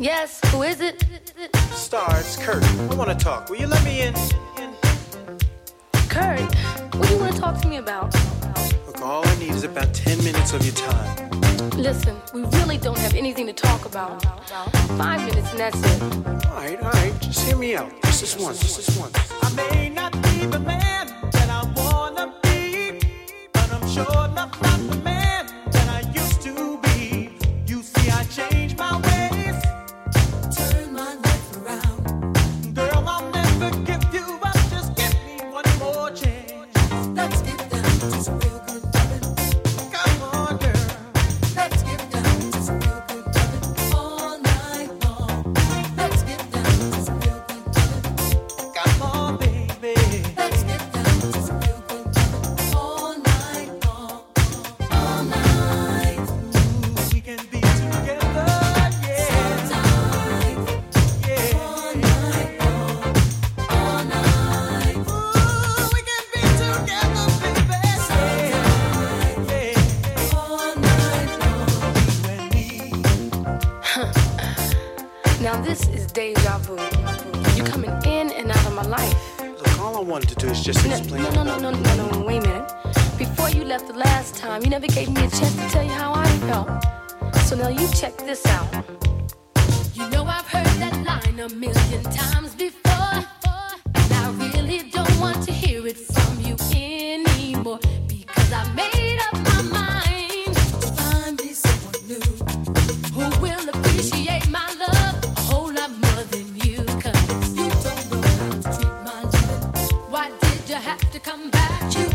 Yes, who is it? Star, it's Kurt. I want to talk. Will you let me in? Kurt, what do you want to talk to me about? Look, all I need is about 10 minutes of your time. Listen, we really don't have anything to talk about. Five minutes and that's it. All right, all right. Just hear me out. Just this once, just this once. I made you have to come back. You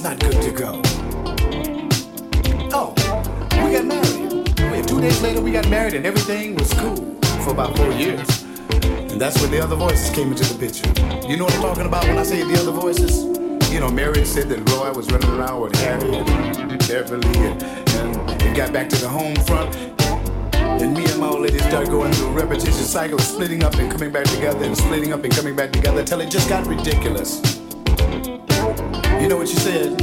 not good to go. Oh, we got married. Oh, Wait, two days later, we got married, and everything was cool for about four years. And that's when the other voices came into the picture. You know what I'm talking about when I say the other voices? You know, Mary said that Roy was running around with Harry and Beverly, and, and it got back to the home front. And me and my old lady started going through a repetition cycle of splitting up and coming back together and splitting up and coming back together until it just got ridiculous. You know what she said?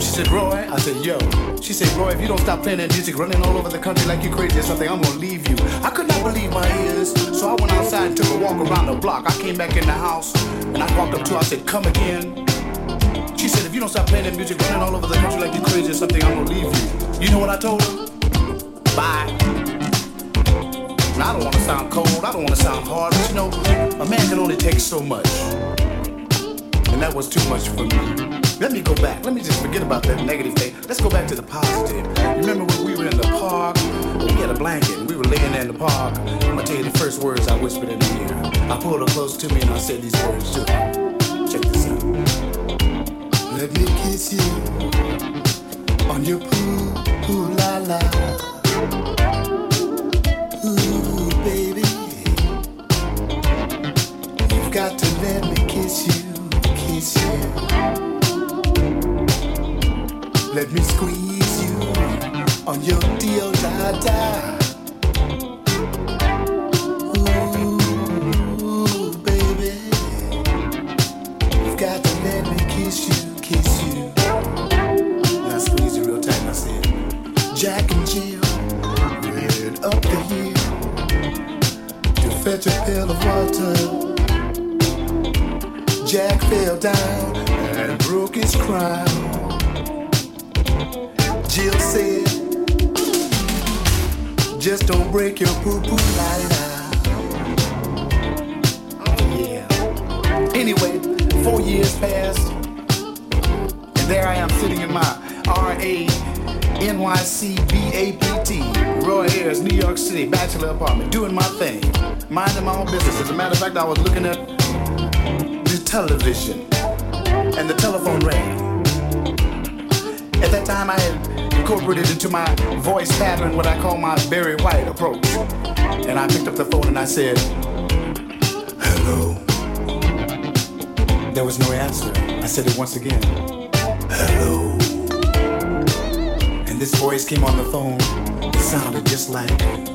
She said, Roy, I said, yo. She said, Roy, if you don't stop playing that music, running all over the country like you're crazy or something, I'm gonna leave you. I could not believe my ears, so I went outside and took a walk around the block. I came back in the house and I walked up to her, I said, come again. She said, if you don't stop playing that music, running all over the country like you're crazy or something, I'm gonna leave you. You know what I told her? Bye. Now, I don't wanna sound cold, I don't wanna sound hard, but you know, a man can only take so much. And that was too much for me. Let me go back. Let me just forget about that negative thing. Let's go back to the positive. Remember when we were in the park? We had a blanket and we were laying there in the park. I'm gonna tell you the first words I whispered in her ear. I pulled her close to me and I said these words to her. Check this out. Let me kiss you on your poo poo la la. Ooh, baby. You've got to let me kiss you, Let me squeeze you on your deal da da. Ooh, baby. You've got to let me kiss you, kiss you. Now squeeze you real tight I said, Jack and Jill ran up the hill to fetch a pail of water. Jack fell down and broke his crown. Jill said, just don't break your poo-poo. Oh yeah. Anyway, four years passed, and there I am sitting in my R.A. NYC BAPT, Roy Ayers, New York City, bachelor apartment, doing my thing, minding my own business. As a matter of fact, I was looking at the television, and the telephone rang. At that time, I had incorporated into my voice pattern what I call my Barry White approach. And I picked up the phone and I said, Hello. There was no answer. I said it once again. Hello. And this voice came on the phone. It sounded just like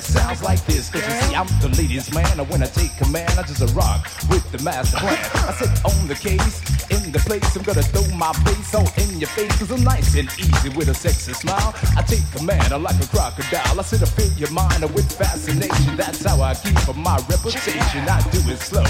that sounds like this. Cause you see, I'm the ladies' man. And when I take command, I just a rock with the master plan. I sit on the case, in the place, I'm gonna throw my face all in your face. Cause I'm nice and easy with a sexy smile. I take command, I'm like a crocodile. I sit I fill your mind with fascination. That's how I keep up my reputation. I do it slow.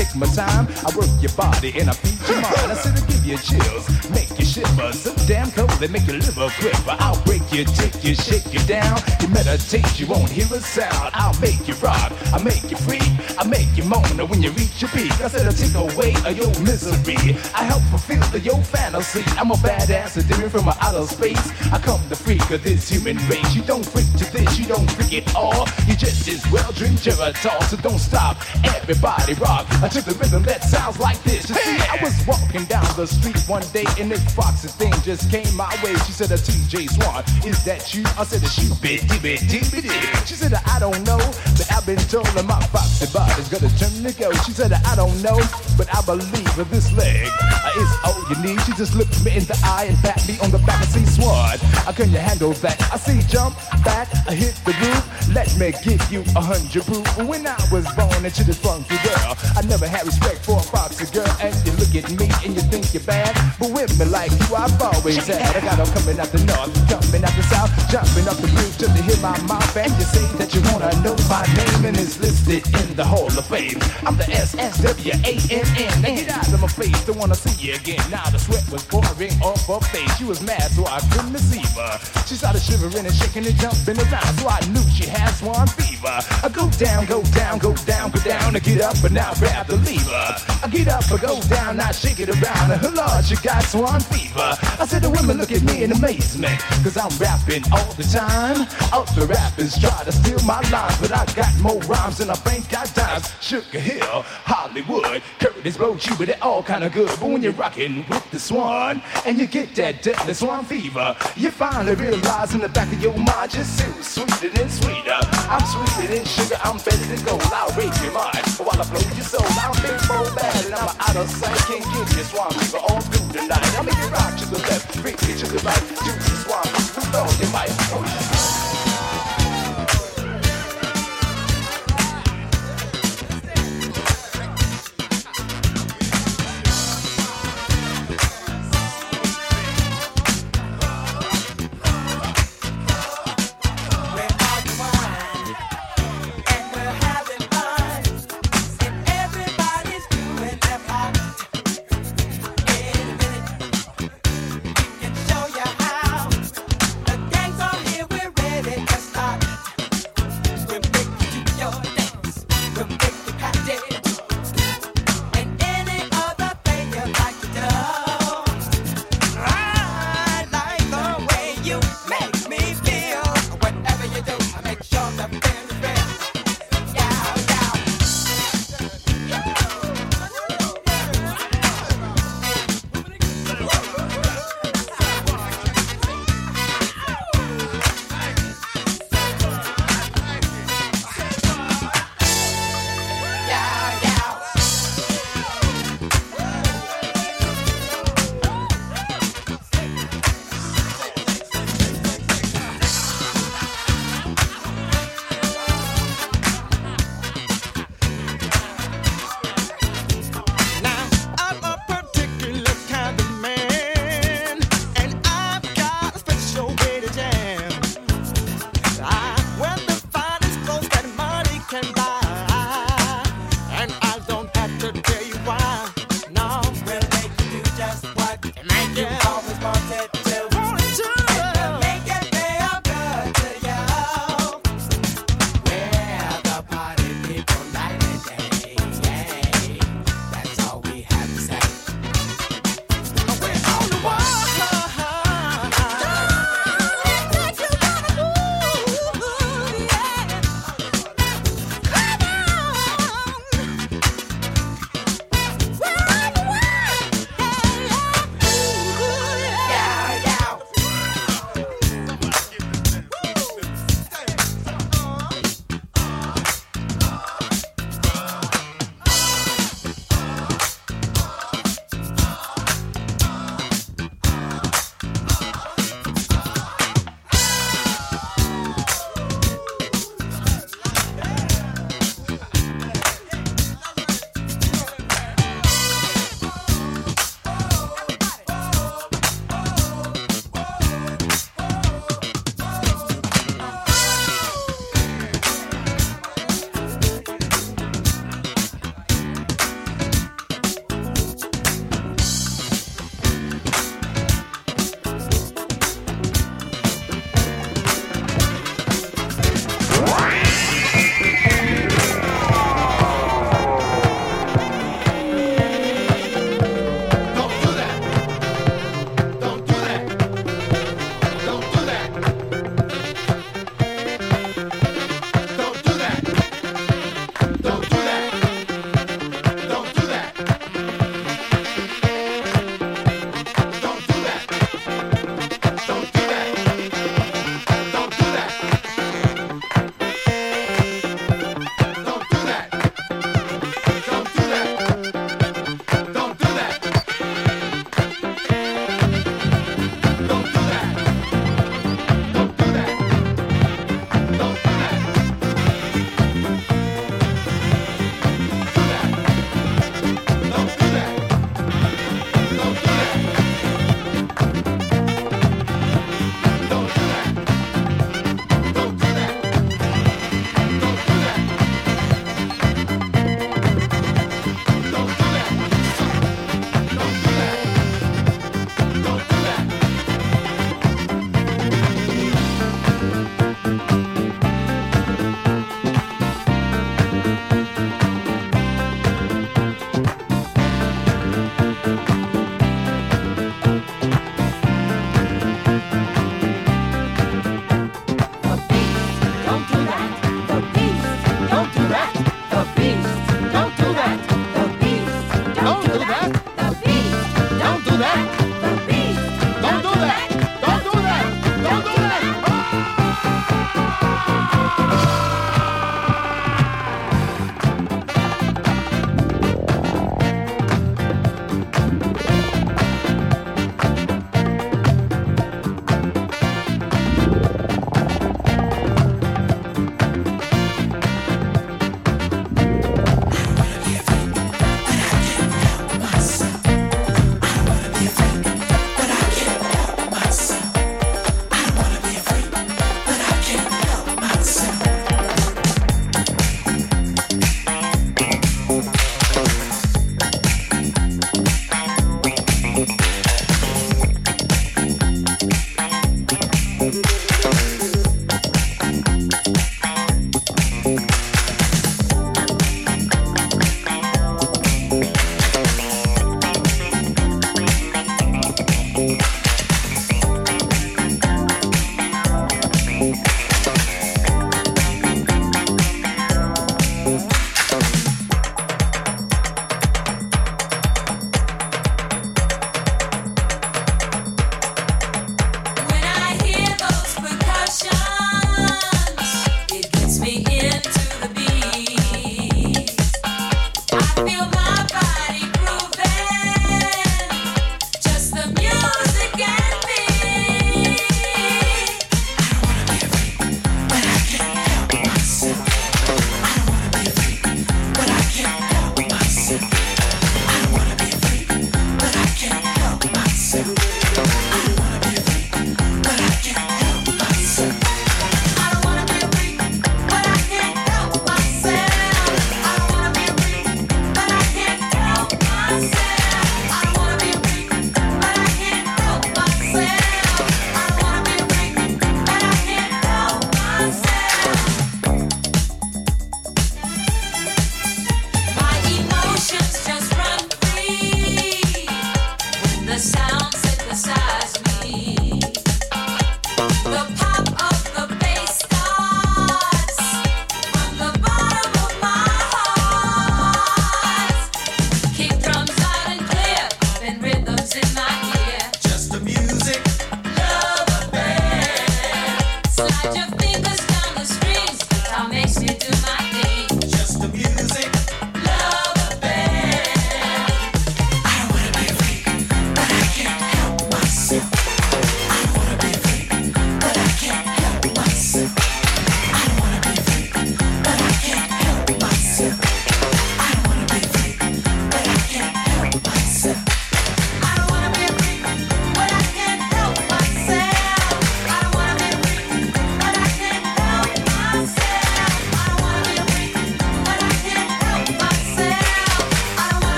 I take my time, I work your body and I feed your mind. I said I give you chills, make you shiver. So damn cold, they make your liver quiver. I'll break you, take you, shake you down. You meditate, you won't hear a sound. I'll make you rock, I make you free, I make you moan when you reach your peak. I said I take away your misery. I help fulfill your fantasy. I'm a badass, a demon from outer space. I come to freak of this human race. You don't freak to this, you don't freak at all. You just as well drink Geritol, so don't stop. Everybody rock to the rhythm that sounds like this. You see, I was walking down the street one day and this foxy thing just came my way. She said, "A TJ Swan, is that you?" I said, "A shoot bit, dibby, dibby, dibby." She said, "I don't know, but I've been told that my foxy body's gonna turn to go." She said, "I don't know, but I believe that this leg is all you need." She just looked me in the eye and pat me on the back and say, "Swan, I can you handle that?" I see jump back, I hit the roof. Let me give you a hundred proof. When I was born into this funky girl, I never had respect for a foxy girl. And you look at me and you think you're bad, but women like you I've always had. I got them coming out the north, coming out the south, jumping up the roof till to hear my mouth. And you say that you wanna know my name and it's listed in the Hall of Fame. I'm the S-S-W-A-N-N. Now get out of my face, don't wanna see you again. Now the sweat was pouring off her face. She was mad, so I couldn't receive her. She started shivering and shaking and jumping around, so I knew she had swan fever. I go down, go down, go down, go down, I get up and now grab the lever. I get up, I go down, I shake it around. And Lord, she got swan fever. I said the women look at me in amazement, cause I'm rapping all the time. Other rappers try to steal my lines, but I got more rhymes than I think I dimes. Sugar Hill, Hollywood, Kurtis Blow, you, but they're all kinda good. But when you're rocking with the swan, and you get that deadly swan fever, you finally realize in the back of your mind, just so sweeter than sweeter. I'm sweeter than sugar, I'm better than gold. I'll rape your mind while I blow your soul. I'm big, bold, bad, and I'm out of sight. Can't give you swan fever all through the night. I'll make it rock to the left, freak it to the right, swan fever with all your might.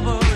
Never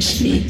Frenchly.